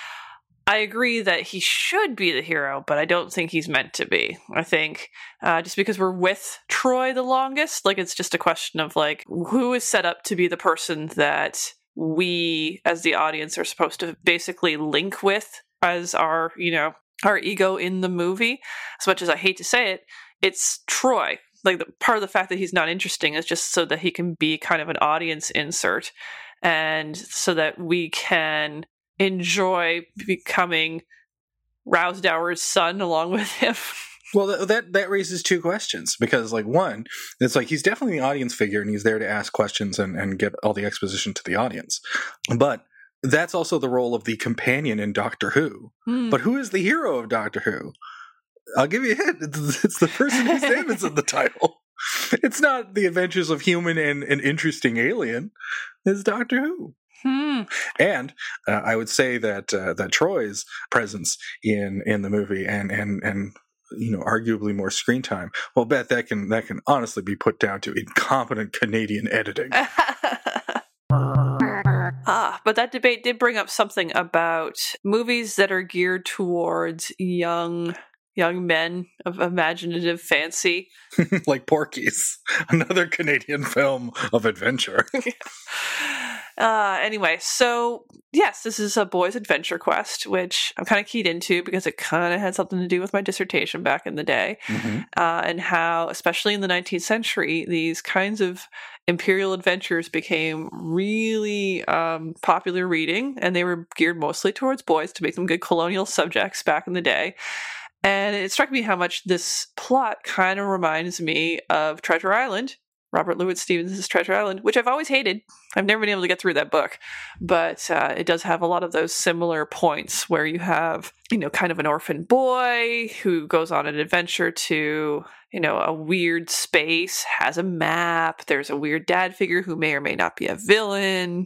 I agree that he should be the hero, but I don't think he's meant to be. I think uh, just because we're with Troy the longest, like it's just a question of like who is set up to be the person that we as the audience are supposed to basically link with as our, you know, our ego in the movie. As much as I hate to say it, it's Troy. Like the, part of the fact that he's not interesting is just so that he can be kind of an audience insert, and so that we can enjoy becoming Rowsdower's son along with him. Well, th- that that raises two questions because, like, one, it's like he's definitely the audience figure and he's there to ask questions and, and get all the exposition to the audience. But that's also the role of the companion in Doctor Who. Hmm. But who is the hero of Doctor Who? I'll give you a hint. It's, it's the person whose name is in the title. It's not the adventures of human and an interesting alien. It's Doctor Who. Hmm. And uh, I would say that uh, that Troy's presence in in the movie and and and you know arguably more screen time. Well, bet that can that can honestly be put down to incompetent Canadian editing. ah, but that debate did bring up something about movies that are geared towards young young men of imaginative fancy. like Porky's, another Canadian film of adventure. Uh, anyway, so yes, this is a boys' adventure quest, which I'm kind of keyed into because it kind of had something to do with my dissertation back in the day, Mhm. uh, and how, especially in the 19th century, these kinds of imperial adventures became really um, popular reading, and they were geared mostly towards boys to make them good colonial subjects back in the day. And it struck me how much this plot kind of reminds me of Treasure Island, Robert Louis Stevenson's Treasure Island, which I've always hated. I've never been able to get through that book, but uh, it does have a lot of those similar points where you have, you know, kind of an orphan boy who goes on an adventure to, you know, a weird space, has a map. There's a weird dad figure who may or may not be a villain.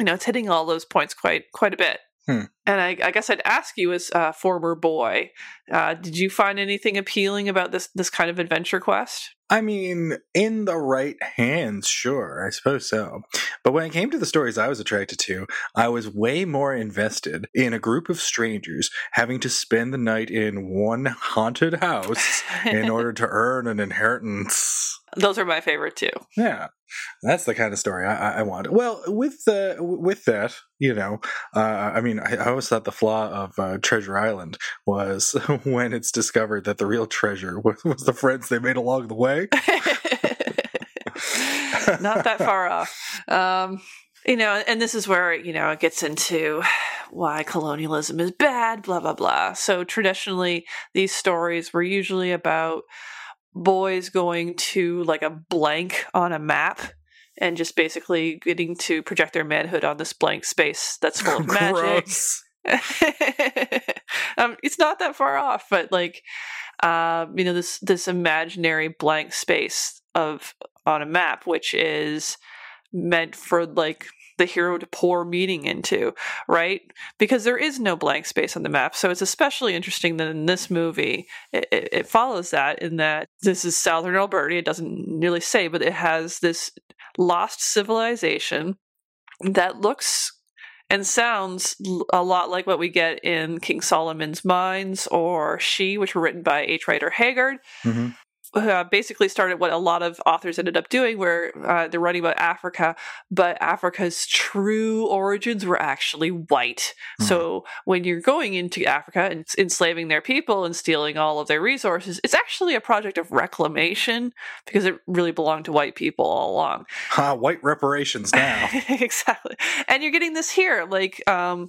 You know, it's hitting all those points quite quite a bit. Hmm. And I, I guess I'd ask you, as a former boy, uh, did you find anything appealing about this this kind of adventure quest? I mean, in the right hands, sure, I suppose so. But when it came to the stories I was attracted to, I was way more invested in a group of strangers having to spend the night in one haunted house in order to earn an inheritance. Those are my favorite too. Yeah, that's the kind of story I, I- want. Well, with the with that, you know, uh, I mean, I, I always thought the flaw of uh, Treasure Island was when it's discovered that the real treasure was, was the friends they made along the way. Not that far off. Um, you know, and this is where, you know, it gets into why colonialism is bad, blah, blah, blah. So traditionally, these stories were usually about boys going to like a blank on a map and just basically getting to project their manhood on this blank space that's full of magic. Gross. um, it's not that far off, but like, um, you know, this this imaginary blank space of on a map, which is meant for like the hero to pour meaning into, right? Because there is no blank space on the map. So it's especially interesting that in this movie, it, it, it follows that in that this is southern Alberta. It doesn't really say, but it has this lost civilization that looks and sounds a lot like what we get in King Solomon's Mines or She, which were written by H. Rider Haggard. hmm Uh, basically started what a lot of authors ended up doing, where uh, they're writing about Africa, but Africa's true origins were actually white. Mhm. So when you're going into Africa and enslaving their people and stealing all of their resources, it's actually a project of reclamation because it really belonged to white people all along. Ha, white reparations now. exactly. And you're getting this here, like um,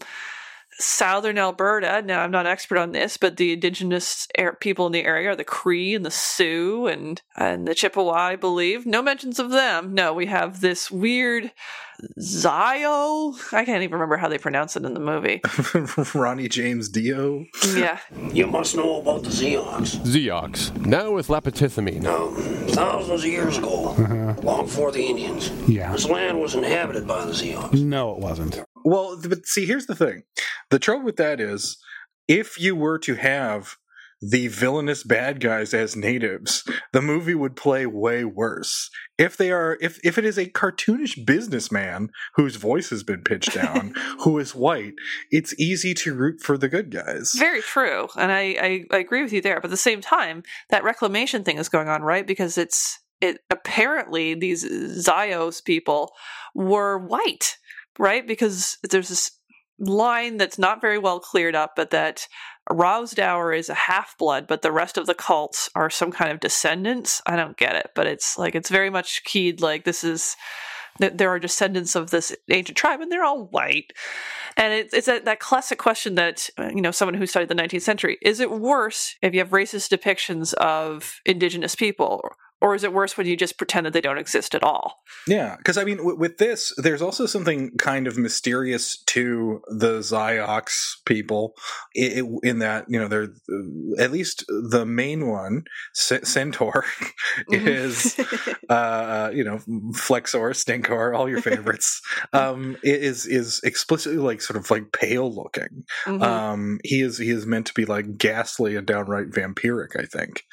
southern Alberta. Now, I'm not an expert on this, but the indigenous air- people in the area are the Cree and the Sioux and and the Chippewa, I believe. No mentions of them. No, we have this weird Zio. I can't even remember how they pronounce it in the movie. Ronnie James Dio. Yeah. You must know about the Ziox. Ziox, now with lapithythamine. Now, thousands of years ago, uh-huh. long before the Indians, Yeah. this land was inhabited by the Ziox. No, it wasn't. Well, but see, here's the thing. The trouble with that is, if you were to have the villainous bad guys as natives, the movie would play way worse. If they are, if if it is a cartoonish businessman whose voice has been pitched down, who is white, it's easy to root for the good guys. Very true, and I, I I agree with you there. But at the same time, that reclamation thing is going on, right? Because it's it apparently these Zios people were white, right? Because there's this line that's not very well cleared up, but that Rowsdower is a half blood, but the rest of the cults are some kind of descendants. I don't get it, but it's like it's very much keyed like this is that there are descendants of this ancient tribe and they're all white. And it, it's that, classic question that, you know, someone who studied the 19th century is it worse if you have racist depictions of indigenous people? Or is it worse when you just pretend that they don't exist at all? Yeah, because I mean, w- with this, there's also something kind of mysterious to the Ziox people, i- i- in that you know they're uh, at least the main one, C- Centaur, Mm-hmm. is uh, you know Flexor, Stinkor, all your favorites. um, is is explicitly like sort of like pale looking. Mhm. Um, he is he is meant to be like ghastly and downright vampiric, I think,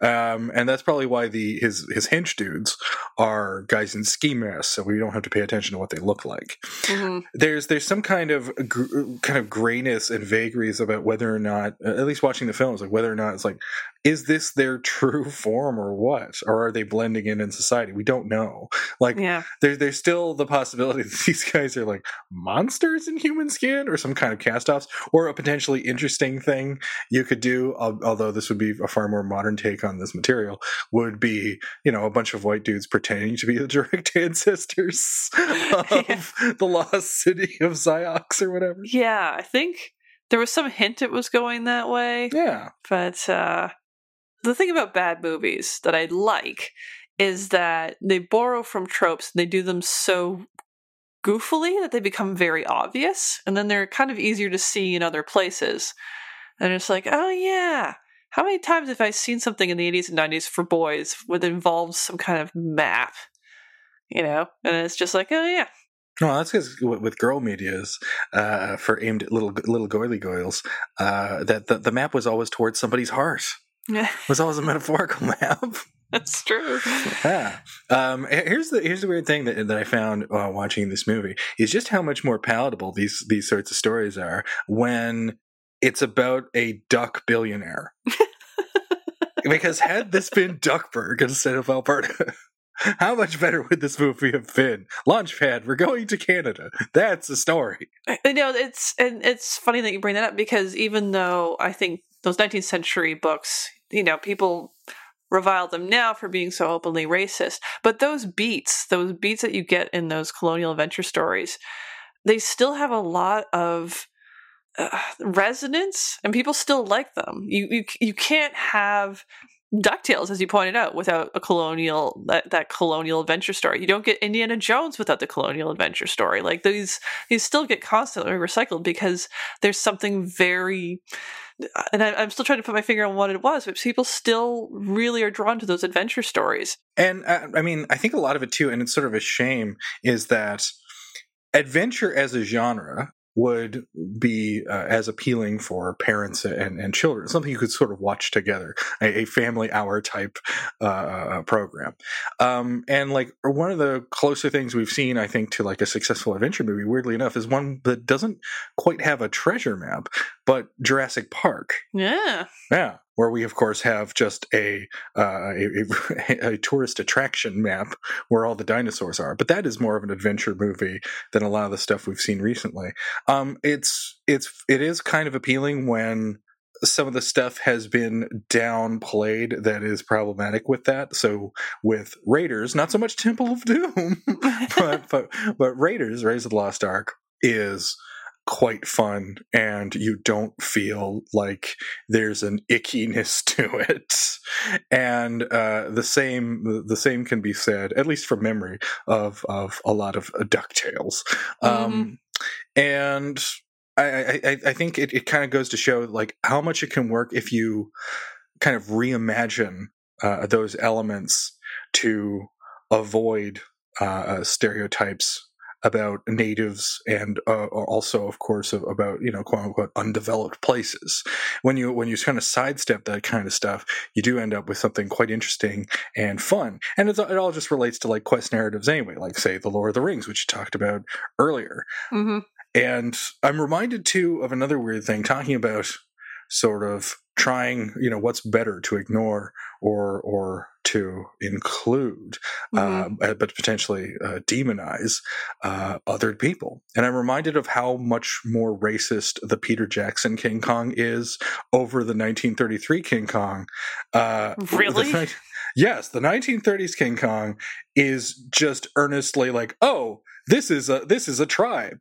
um, and that's probably why the his his hench dudes are guys in ski masks, so we don't have to pay attention to what they look like. Mhm. There's there's some kind of gr- kind of grayness and vagaries about whether or not, at least watching the films, like whether or not it's like, is this their true form or what, or are they blending in in society? We don't know. Like Yeah. there, there's still the possibility that these guys are like monsters in human skin or some kind of cast-offs or a potentially interesting thing you could do although this would be a far more modern take on this material would be you know a bunch of white dudes pretending to be the direct ancestors of the lost city of Ziox or whatever Yeah, I think there was some hint it was going that way. yeah But uh, the thing about bad movies that I like is that they borrow from tropes and they do them so goofily that they become very obvious, and then they're kind of easier to see in other places. And it's like, oh yeah, how many times have I seen something in the 80s and 90s for boys that involves some kind of map? You know, and it's just like, oh yeah, no, that's because with girl medias uh, for aimed at little little goily goyles, uh, that the, the map was always towards somebody's heart. It was always a metaphorical map. that's true. yeah. Um, here's the here's the weird thing that that I found uh, watching this movie is just how much more palatable these these sorts of stories are when it's about a duck billionaire. because had this been Duckburg instead of Alberta, how much better would this movie have been? Launchpad, we're going to Canada. That's the story. I know it's and it's funny that you bring that up because even though I think those 19th century books, you know, people revile them now for being so openly racist, but those beats, those beats that you get in those colonial adventure stories, they still have a lot of uh, resonance, and people still like them. You you you can't have Ducktales, as you pointed out, without a colonial that, that colonial adventure story. You don't get Indiana Jones without the colonial adventure story. Like these, these still get constantly recycled because there's something very. And I, I'm still trying to put my finger on what it was, but people still really are drawn to those adventure stories. And uh, I mean, I think a lot of it too, and it's sort of a shame, is that adventure as a genre would be uh, as appealing for parents and, and children. Something you could sort of watch together, a, a family hour type uh, program. Um, and like one of the closer things we've seen, I think, to like a successful adventure movie, weirdly enough, is one that doesn't quite have a treasure map, but Jurassic Park. Yeah. Yeah, where we of course have just a, uh, a, a, tourist attraction map where all the dinosaurs are. But that is more of an adventure movie than a lot of the stuff we've seen recently. Um, it's it's it is kind of appealing when some of the stuff has been downplayed that is problematic with that. So with Raiders, not so much Temple of Doom, but but but Raiders, Raiders of the Lost Ark is quite fun and you don't feel like there's an ickiness to it and uh, the same the same can be said at least from memory of of a lot of ducktales Mm-hmm. um, and I, I, I think it, it kind of goes to show like how much it can work if you kind of reimagine uh, those elements to avoid uh, uh, stereotypes about natives and uh, also of course about you know quote unquote undeveloped places. When you when you kind of sidestep that kind of stuff you do end up with something quite interesting and fun. And it's, it all just relates to like quest narratives anyway like say the lord of the rings which you talked about earlier. Hmm and I'm reminded too of another weird thing, talking about sort of trying, you know, what's better to ignore or or to include, Mhm. uh, but potentially uh, demonize uh, other people. And I'm reminded of how much more racist the Peter Jackson King Kong is over the 1933 King Kong. Uh, Really? the- yes, the 1930s King Kong is just earnestly like, oh, this is a this is a tribe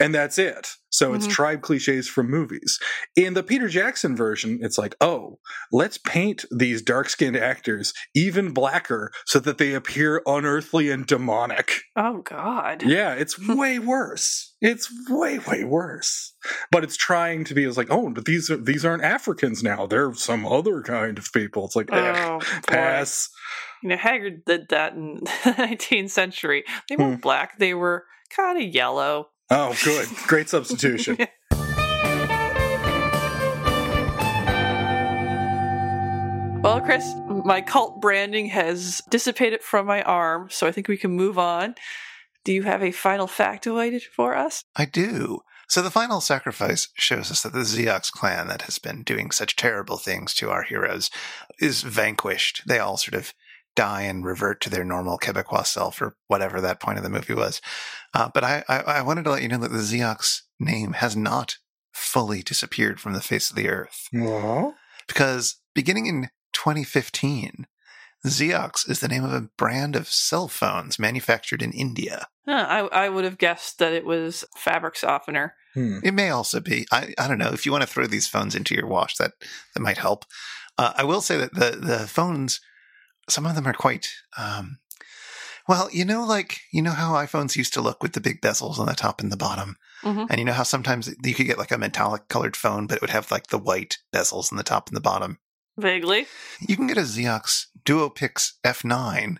and that's it. So it's Mhm. tribe cliches from movies. In the Peter Jackson version, it's like, oh, let's paint these dark skinned actors even blacker so that they appear unearthly and demonic. Oh God. Yeah, it's way worse. It's way, way worse. But it's trying to be as like, oh, but these are these aren't Africans now. They're some other kind of people. It's like, eh, Oh, pass. You know, Haggard did that in the 19th century. They weren't Hmm. black; they were kind of yellow. Oh, good. Great substitution. Well, Chris, my cult branding has dissipated from my arm, so I think we can move on. Do you have a final factoid for us? I do. So the final sacrifice shows us that the Ziox clan that has been doing such terrible things to our heroes is vanquished. They all sort of die and revert to their normal Quebecois self or whatever that point of the movie was. Uh, but I, I, I wanted to let you know that the Ziox name has not fully disappeared from the face of the earth Aw. because beginning in 2015, Ziox is the name of a brand of cell phones manufactured in India. Huh, I, I would have guessed that it was fabric softener. Hmm. It may also be. I, I don't know. If you want to throw these phones into your wash, that that might help. Uh, I will say that the the phones, some of them are quite. Um, well, you know, like you know how iPhones used to look with the big bezels on the top and the bottom, Mhm. and you know how sometimes you could get like a metallic colored phone, but it would have like the white bezels on the top and the bottom. Vaguely. You can get a Ziox Duopix F9,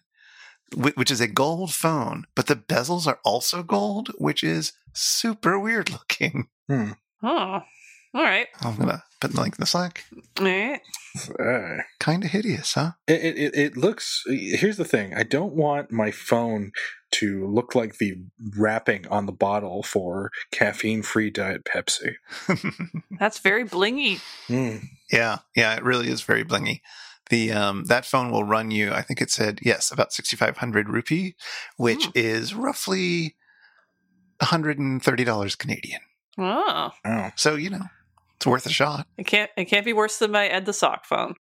which is a gold phone, but the bezels are also gold, which is super weird looking. Oh, all right. I'm gonna put the link in the Slack. All right. Uh, Kind of hideous, huh? It, it, it- it looks. Here's the thing. I don't want my phone to look like the wrapping on the bottle for caffeine-free Diet Pepsi. That's very blingy. Mm. yeah, yeah, it really is very blingy. The um that phone will run you. I think it said yes, about sixty five hundred rupee, which Hmm. is roughly one hundred and thirty dollars Canadian. Oh, Oh, So you know, it's worth a shot. it can't it can't be worse than my Ed the Sock phone.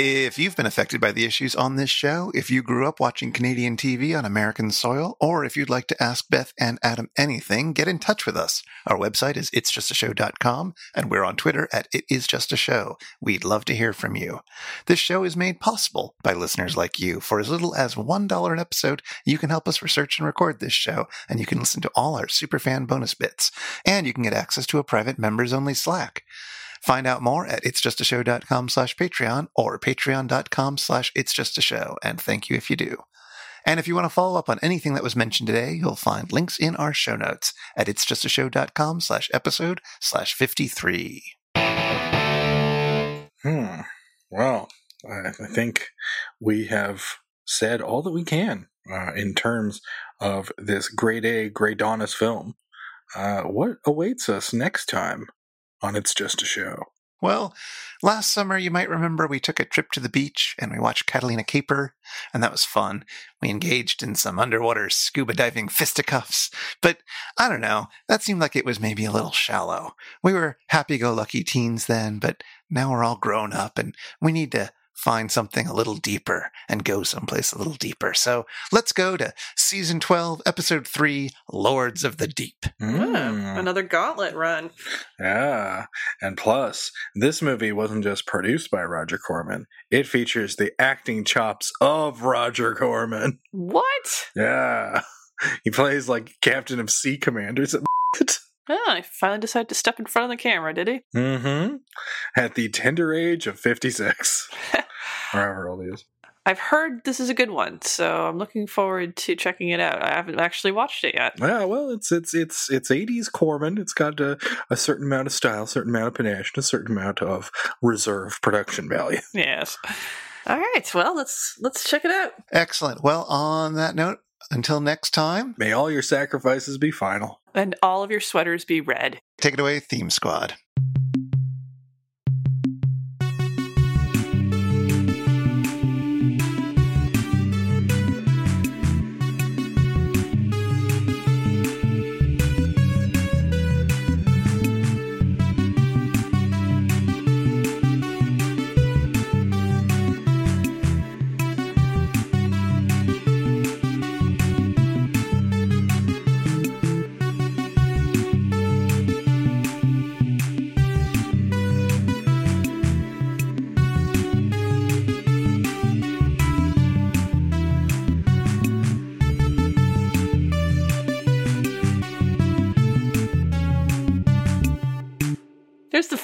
If you've been affected by the issues on this show, if you grew up watching Canadian TV on American soil, or if you'd like to ask Beth and Adam anything, get in touch with us. Our website is itsjustashow.com, and we're on Twitter at It Is Just a Show. We'd love to hear from you. This show is made possible by listeners like you. For as little as $1 an episode, you can help us research and record this show, and you can listen to all our superfan bonus bits. And you can get access to a private members-only Slack. Find out more at itsjustashow.com slash Patreon or patreon.com slash itsjustashow. And thank you if you do. And if you want to follow up on anything that was mentioned today, you'll find links in our show notes at itsjustashow.com slash episode slash 53. Hmm. Well, I, think we have said all that we can uh, in terms of this grade A, Grey Daunis film. Uh, what awaits us next time on It's Just a Show? Well, last summer, you might remember we took a trip to the beach and we watched Catalina Caper, and that was fun. We engaged in some underwater scuba diving fisticuffs, but I don't know, that seemed like it was maybe a little shallow. We were happy go lucky teens then, but now we're all grown up and we need to find something a little deeper and go someplace a little deeper. So let's go to season 12, episode 3 Lords of the Deep. Yeah, another gauntlet run. Yeah. And plus, this movie wasn't just produced by Roger Corman, it features the acting chops of Roger Corman. What? Yeah. He plays like captain of sea commanders at Oh, he finally decided to step in front of the camera, did he? Mm-hmm. At the tender age of 56. or however old he is. I've heard this is a good one, so I'm looking forward to checking it out. I haven't actually watched it yet. Yeah, well, it's it's it's it's 80s Corman. It's got a, a certain amount of style, a certain amount of panache, and a certain amount of reserve production value. Yes. All right. Well, let's let's check it out. Excellent. Well, on that note, until next time, May all your sacrifices be final. And all of your sweaters be red. take it away, Theme Squad.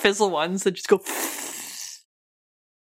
Fizzle ones that just go.